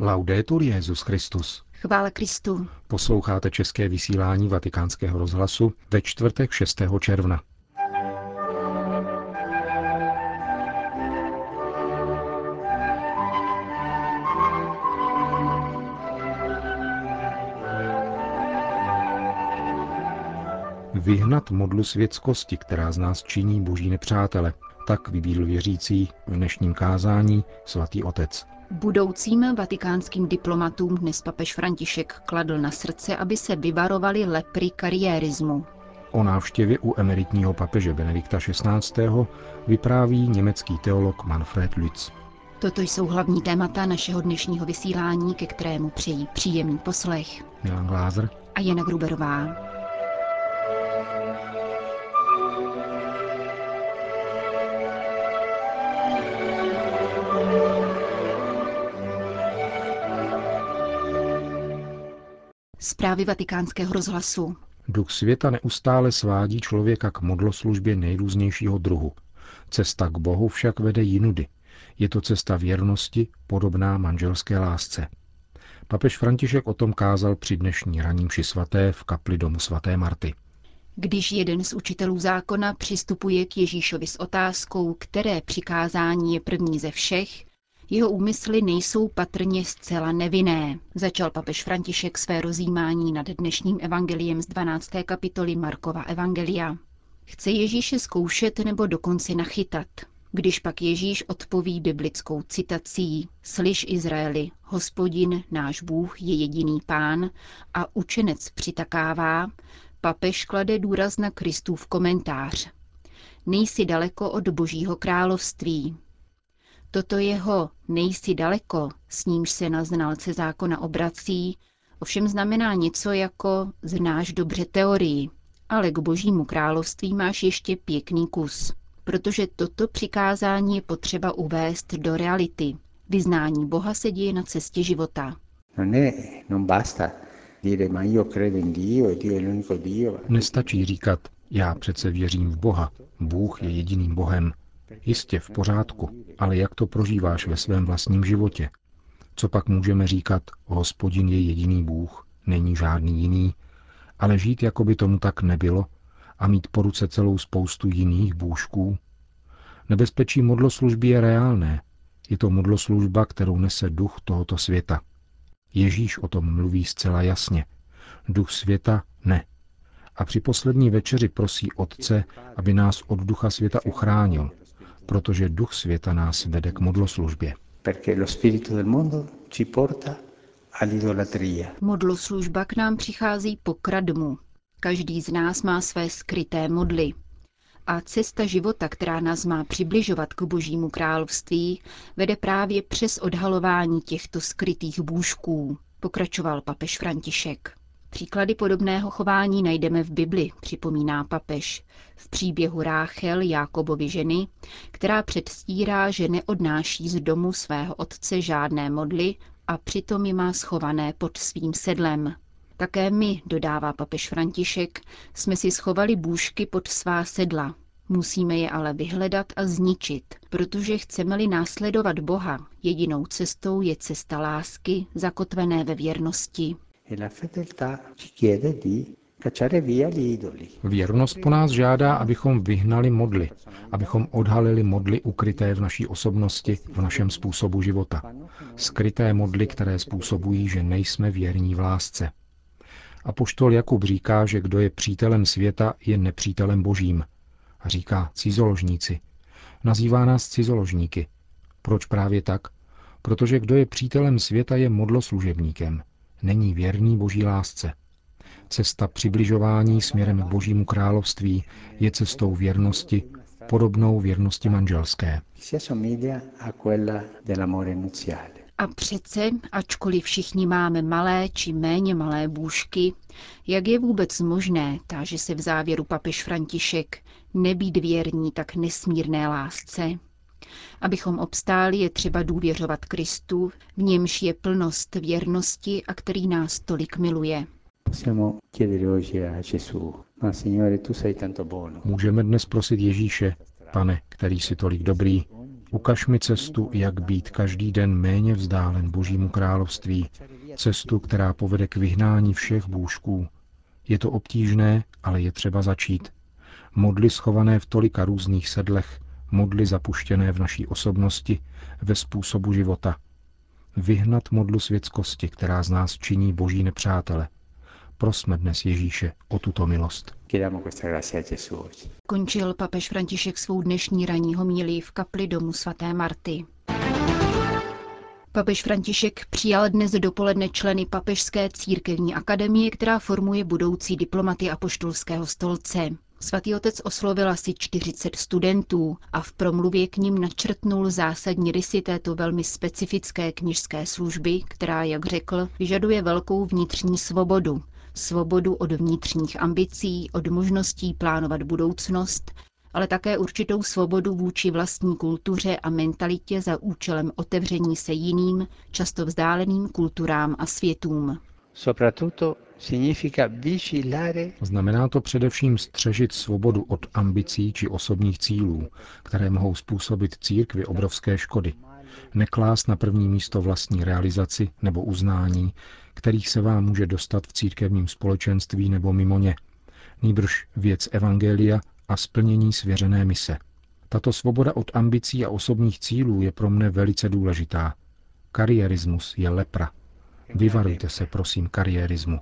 Laudetur Jezus Christus. Chvála Kristu. Posloucháte české vysílání Vatikánského rozhlasu ve čtvrtek 6. června. Vyhnat modlu světskosti, která z nás činí boží nepřátele, tak vybídl věřící v dnešním kázání svatý otec. Budoucím vatikánským diplomatům dnes papež František kladl na srdce, aby se vyvarovali lepry kariérismu. O návštěvě u emeritního papeže Benedikta XVI. vypráví německý teolog Manfred Lütz. Toto jsou hlavní témata našeho dnešního vysílání, ke kterému přejí příjemný poslech. Milan Glázer a Jana Gruberová. Zprávy vatikánského rozhlasu. Duch světa neustále svádí člověka k modloslužbě nejrůznějšího druhu. Cesta k Bohu však vede jinudy. Je to cesta věrnosti, podobná manželské lásce. Papež František o tom kázal při dnešní raním ši svaté v kapli domu svaté Marty. Když jeden z učitelů zákona přistupuje k Ježíšovi s otázkou, které přikázání je první ze všech, jeho úmysly nejsou patrně zcela nevinné, začal papež František své rozjímání nad dnešním evangeliem z 12. kapitoly Markova evangelia. Chce Ježíše zkoušet nebo dokonce nachytat. Když pak Ježíš odpoví biblickou citací Slyš Izraeli, hospodin, náš Bůh je jediný pán a učenec přitakává, papež klade důraz na Kristův komentář. Nejsi daleko od božího království, Toto jeho nejsi daleko, s nímž se na znalce zákona obrací, ovšem znamená něco jako znáš dobře teorii, ale k božímu království máš ještě pěkný kus, protože toto přikázání je potřeba uvést do reality. Vyznání Boha se děje na cestě života. E Nestačí říkat, já přece věřím v Boha, Bůh je jediným Bohem, Jistě v pořádku, ale jak to prožíváš ve svém vlastním životě? Co pak můžeme říkat, hospodin je jediný Bůh, není žádný jiný, ale žít, jako by tomu tak nebylo a mít po ruce celou spoustu jiných bůžků? Nebezpečí modloslužby je reálné. Je to modloslužba, kterou nese duch tohoto světa. Ježíš o tom mluví zcela jasně. Duch světa ne. A při poslední večeři prosí Otce, aby nás od ducha světa uchránil, protože duch světa nás vede k modloslužbě. Modloslužba k nám přichází po kradmu. Každý z nás má své skryté modly. A cesta života, která nás má přibližovat k Božímu království, vede právě přes odhalování těchto skrytých bůžků, pokračoval papež František. Příklady podobného chování najdeme v Bibli, připomíná papež, v příběhu Ráchel Jákobovy ženy, která předstírá, že neodnáší z domu svého otce žádné modly a přitom ji má schované pod svým sedlem. Také my, dodává papež František, jsme si schovali bůžky pod svá sedla. Musíme je ale vyhledat a zničit, protože chceme-li následovat Boha, jedinou cestou je cesta lásky, zakotvené ve věrnosti. E Věrnost po nás žádá, abychom vyhnali modly, abychom odhalili modly ukryté v naší osobnosti, v našem způsobu života. Skryté modly, které způsobují, že nejsme věrní v lásce. A poštol Jakub říká, že kdo je přítelem světa, je nepřítelem božím. A říká cizoložníci. Nazývá nás cizoložníky. Proč právě tak? Protože kdo je přítelem světa, je modloslužebníkem není věrný boží lásce. Cesta přibližování směrem k božímu království je cestou věrnosti, podobnou věrnosti manželské. A přece, ačkoliv všichni máme malé či méně malé bůžky, jak je vůbec možné, táže se v závěru papež František, nebýt věrní tak nesmírné lásce? Abychom obstáli, je třeba důvěřovat Kristu, v němž je plnost věrnosti a který nás tolik miluje. Můžeme dnes prosit Ježíše, pane, který si tolik dobrý, Ukaž mi cestu, jak být každý den méně vzdálen Božímu království, cestu, která povede k vyhnání všech bůžků. Je to obtížné, ale je třeba začít. Modly schované v tolika různých sedlech, modly zapuštěné v naší osobnosti, ve způsobu života. Vyhnat modlu světskosti, která z nás činí boží nepřátele. Prosme dnes Ježíše o tuto milost. Končil papež František svou dnešní ranní homílii v kapli domu svaté Marty. Papež František přijal dnes dopoledne členy Papežské církevní akademie, která formuje budoucí diplomaty apoštolského stolce. Svatý otec oslovil asi 40 studentů a v promluvě k ním načrtnul zásadní rysy této velmi specifické knižské služby, která, jak řekl, vyžaduje velkou vnitřní svobodu. Svobodu od vnitřních ambicí, od možností plánovat budoucnost, ale také určitou svobodu vůči vlastní kultuře a mentalitě za účelem otevření se jiným, často vzdáleným kulturám a světům. Znamená to především střežit svobodu od ambicí či osobních cílů, které mohou způsobit církvi obrovské škody. Neklás na první místo vlastní realizaci nebo uznání, kterých se vám může dostat v církevním společenství nebo mimo ně. Nýbrž věc evangelia a splnění svěřené mise. Tato svoboda od ambicí a osobních cílů je pro mne velice důležitá. Kariérismus je lepra. Vyvarujte se, prosím, kariérismu.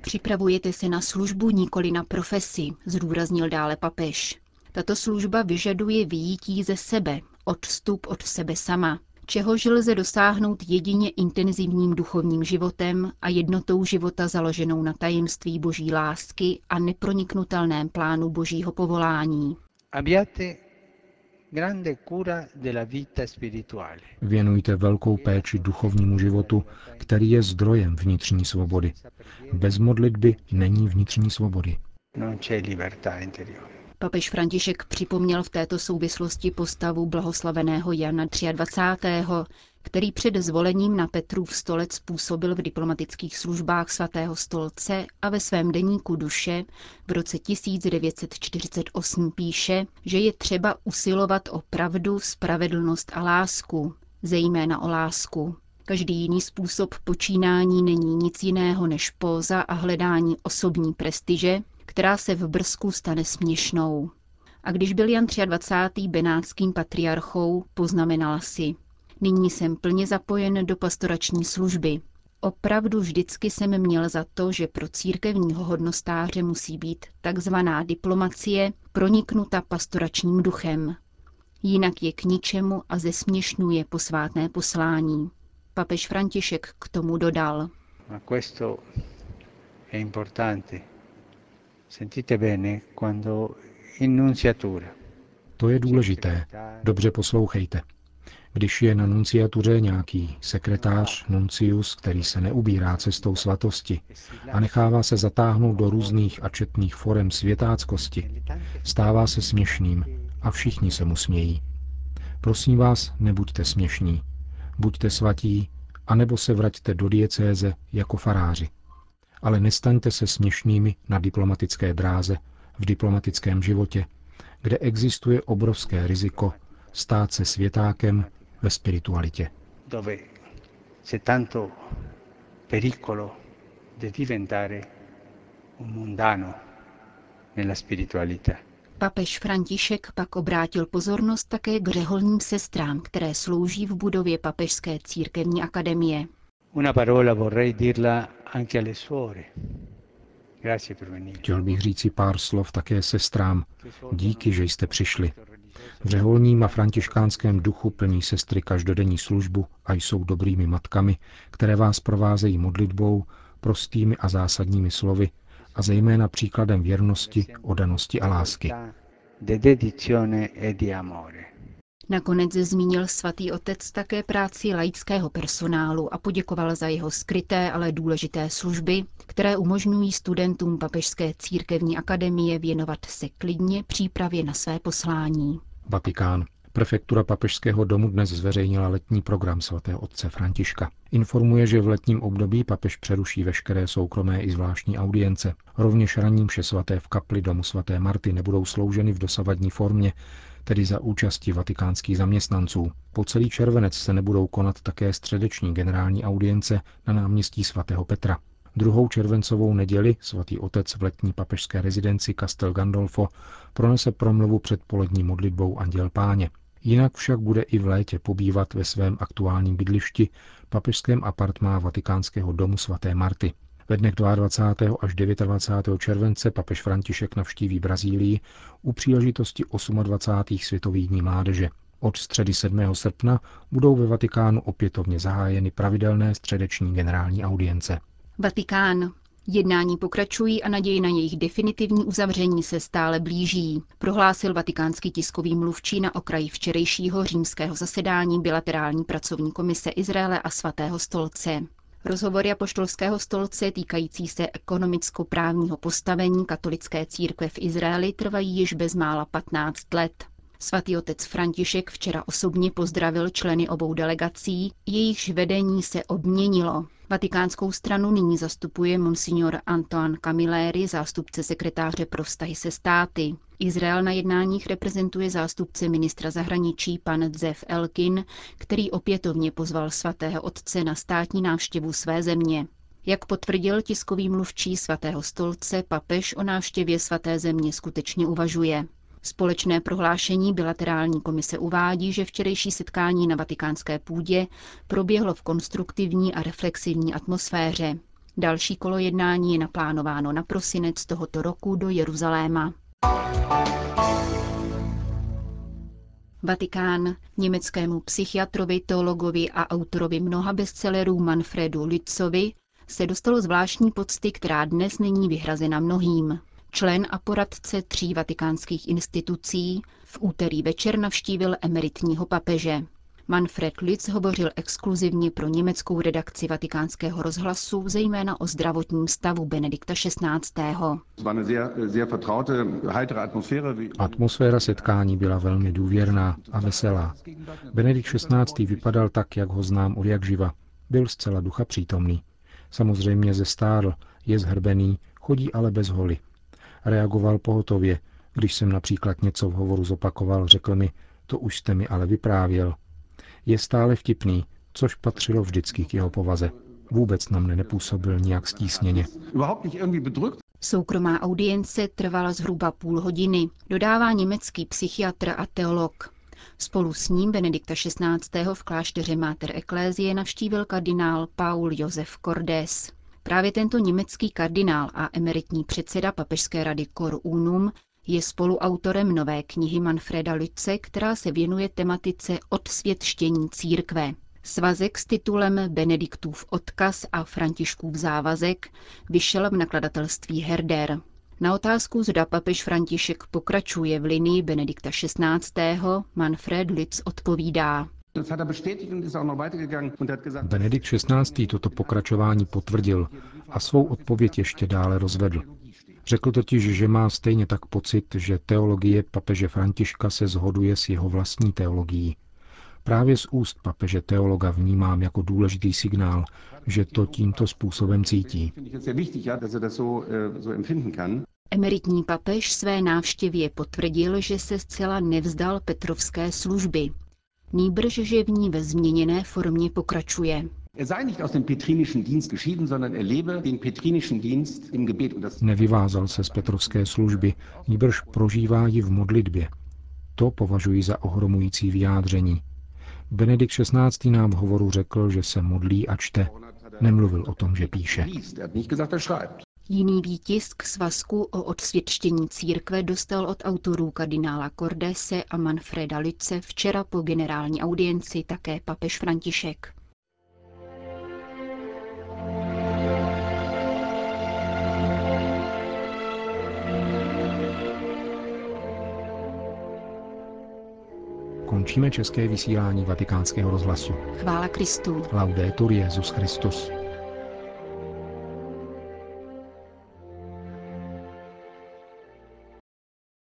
Připravujete se na službu, nikoli na profesi, zdůraznil dále papež. Tato služba vyžaduje vyjítí ze sebe, odstup od sebe sama, čehož lze dosáhnout jedině intenzivním duchovním životem a jednotou života založenou na tajemství boží lásky a neproniknutelném plánu božího povolání. Věnujte velkou péči duchovnímu životu, který je zdrojem vnitřní svobody. Bez modlitby není vnitřní svobody. Papež František připomněl v této souvislosti postavu blahoslaveného Jana 23., který před zvolením na Petrův stolec působil v diplomatických službách svatého stolce a ve svém deníku duše v roce 1948 píše, že je třeba usilovat o pravdu, spravedlnost a lásku, zejména o lásku. Každý jiný způsob počínání není nic jiného než póza a hledání osobní prestiže, která se v Brzku stane směšnou. A když byl Jan 23. benátským patriarchou, poznamenala si, nyní jsem plně zapojen do pastorační služby. Opravdu vždycky jsem měl za to, že pro církevního hodnostáře musí být takzvaná diplomacie proniknuta pastoračním duchem. Jinak je k ničemu a zesměšnuje posvátné poslání. Papež František k tomu dodal. Ma questo è importante Sentite bene, quando. To je důležité. Dobře poslouchejte. Když je na nunciatuře nějaký sekretář, nuncius, který se neubírá cestou svatosti a nechává se zatáhnout do různých a četných forem světáckosti, stává se směšným a všichni se mu smějí. Prosím vás, nebuďte směšní. Buďte svatí, anebo se vraťte do diecéze jako faráři ale nestaňte se směšnými na diplomatické dráze, v diplomatickém životě, kde existuje obrovské riziko stát se světákem ve spiritualitě. Dove c'è tanto pericolo di diventare un mundano nella spiritualità. Papež František pak obrátil pozornost také k řeholním sestrám, které slouží v budově Papežské církevní akademie. Una parola vorrei dirla anche alle suore. Chtěl bych říci pár slov také sestrám. Díky, že jste přišli. V řeholním a františkánském duchu plní sestry každodenní službu a jsou dobrými matkami, které vás provázejí modlitbou, prostými a zásadními slovy a zejména příkladem věrnosti, odanosti a lásky. Nakonec zmínil svatý otec také práci laického personálu a poděkoval za jeho skryté, ale důležité služby, které umožňují studentům Papežské církevní akademie věnovat se klidně přípravě na své poslání. Vatikán. Prefektura Papežského domu dnes zveřejnila letní program svatého otce Františka. Informuje, že v letním období papež přeruší veškeré soukromé i zvláštní audience. Rovněž ranní mše svaté v kapli domu svaté Marty nebudou slouženy v dosavadní formě, tedy za účasti vatikánských zaměstnanců. Po celý červenec se nebudou konat také středeční generální audience na náměstí svatého Petra. Druhou červencovou neděli svatý otec v letní papežské rezidenci Castel Gandolfo pronese promluvu před polední modlitbou Anděl Páně. Jinak však bude i v létě pobývat ve svém aktuálním bydlišti, papežském apartmá Vatikánského domu svaté Marty. Ve dnech 22. až 29. července papež František navštíví Brazílii u příležitosti 28. světových dní mládeže. Od středy 7. srpna budou ve Vatikánu opětovně zahájeny pravidelné středeční generální audience. Vatikán. Jednání pokračují a naději na jejich definitivní uzavření se stále blíží, prohlásil vatikánský tiskový mluvčí na okraji včerejšího římského zasedání bilaterální pracovní komise Izraele a svatého stolce. Rozhovory apoštolského stolce týkající se ekonomicko-právního postavení katolické církve v Izraeli trvají již bezmála 15 let. Svatý otec František včera osobně pozdravil členy obou delegací, jejichž vedení se obměnilo. Vatikánskou stranu nyní zastupuje monsignor Antoine Camilleri, zástupce sekretáře pro vztahy se státy. Izrael na jednáních reprezentuje zástupce ministra zahraničí pan Zev Elkin, který opětovně pozval svatého otce na státní návštěvu své země. Jak potvrdil tiskový mluvčí svatého stolce, papež o návštěvě svaté země skutečně uvažuje. Společné prohlášení bilaterální komise uvádí, že včerejší setkání na vatikánské půdě proběhlo v konstruktivní a reflexivní atmosféře. Další kolo jednání je naplánováno na prosinec tohoto roku do Jeruzaléma. Vatikán německému psychiatrovi, teologovi a autorovi mnoha bestsellerů Manfredu Litzovi se dostalo zvláštní pocty, která dnes není vyhrazena mnohým. Člen a poradce tří vatikánských institucí v úterý večer navštívil emeritního papeže. Manfred Litz hovořil exkluzivně pro německou redakci vatikánského rozhlasu, zejména o zdravotním stavu Benedikta XVI. Atmosféra setkání byla velmi důvěrná a veselá. Benedikt XVI. vypadal tak, jak ho znám od jak živa. Byl zcela ducha přítomný. Samozřejmě zestárl, je zhrbený, chodí ale bez holy. Reagoval pohotově. Když jsem například něco v hovoru zopakoval, řekl mi, to už jste mi ale vyprávěl. Je stále vtipný, což patřilo vždycky k jeho povaze. Vůbec na mne nepůsobil nijak stísněně. Soukromá audience trvala zhruba půl hodiny, dodává německý psychiatr a teolog. Spolu s ním Benedikta XVI. v klášteře Mater Ecclesiae navštívil kardinál Paul Josef Cordes. Právě tento německý kardinál a emeritní předseda papežské rady Cor Unum je spoluautorem nové knihy Manfreda Lütze, která se věnuje tematice odsvětštění církve. Svazek s titulem Benediktův odkaz a Františkův závazek vyšel v nakladatelství Herder. Na otázku, zda papež František pokračuje v linii Benedikta XVI. Manfred Litz odpovídá. Benedikt XVI. toto pokračování potvrdil a svou odpověď ještě dále rozvedl. Řekl totiž, že má stejně tak pocit, že teologie papeže Františka se zhoduje s jeho vlastní teologií. Právě z úst papeže teologa vnímám jako důležitý signál, že to tímto způsobem cítí. Emeritní papež své návštěvě potvrdil, že se zcela nevzdal Petrovské služby, nýbrž že v ní ve změněné formě pokračuje. Er er Nevyvázal se z Petrovské služby, nýbrž prožívá ji v modlitbě. To považuji za ohromující vyjádření. Benedikt XVI. nám v hovoru řekl, že se modlí a čte. Nemluvil o tom, že píše. Jiný výtisk svazku o odsvědčení církve dostal od autorů kardinála Cordese a Manfreda Lice včera po generální audienci také papež František. Končíme české vysílání vatikánského rozhlasu. Chvála Kristu. Laudetur Jezus Christus.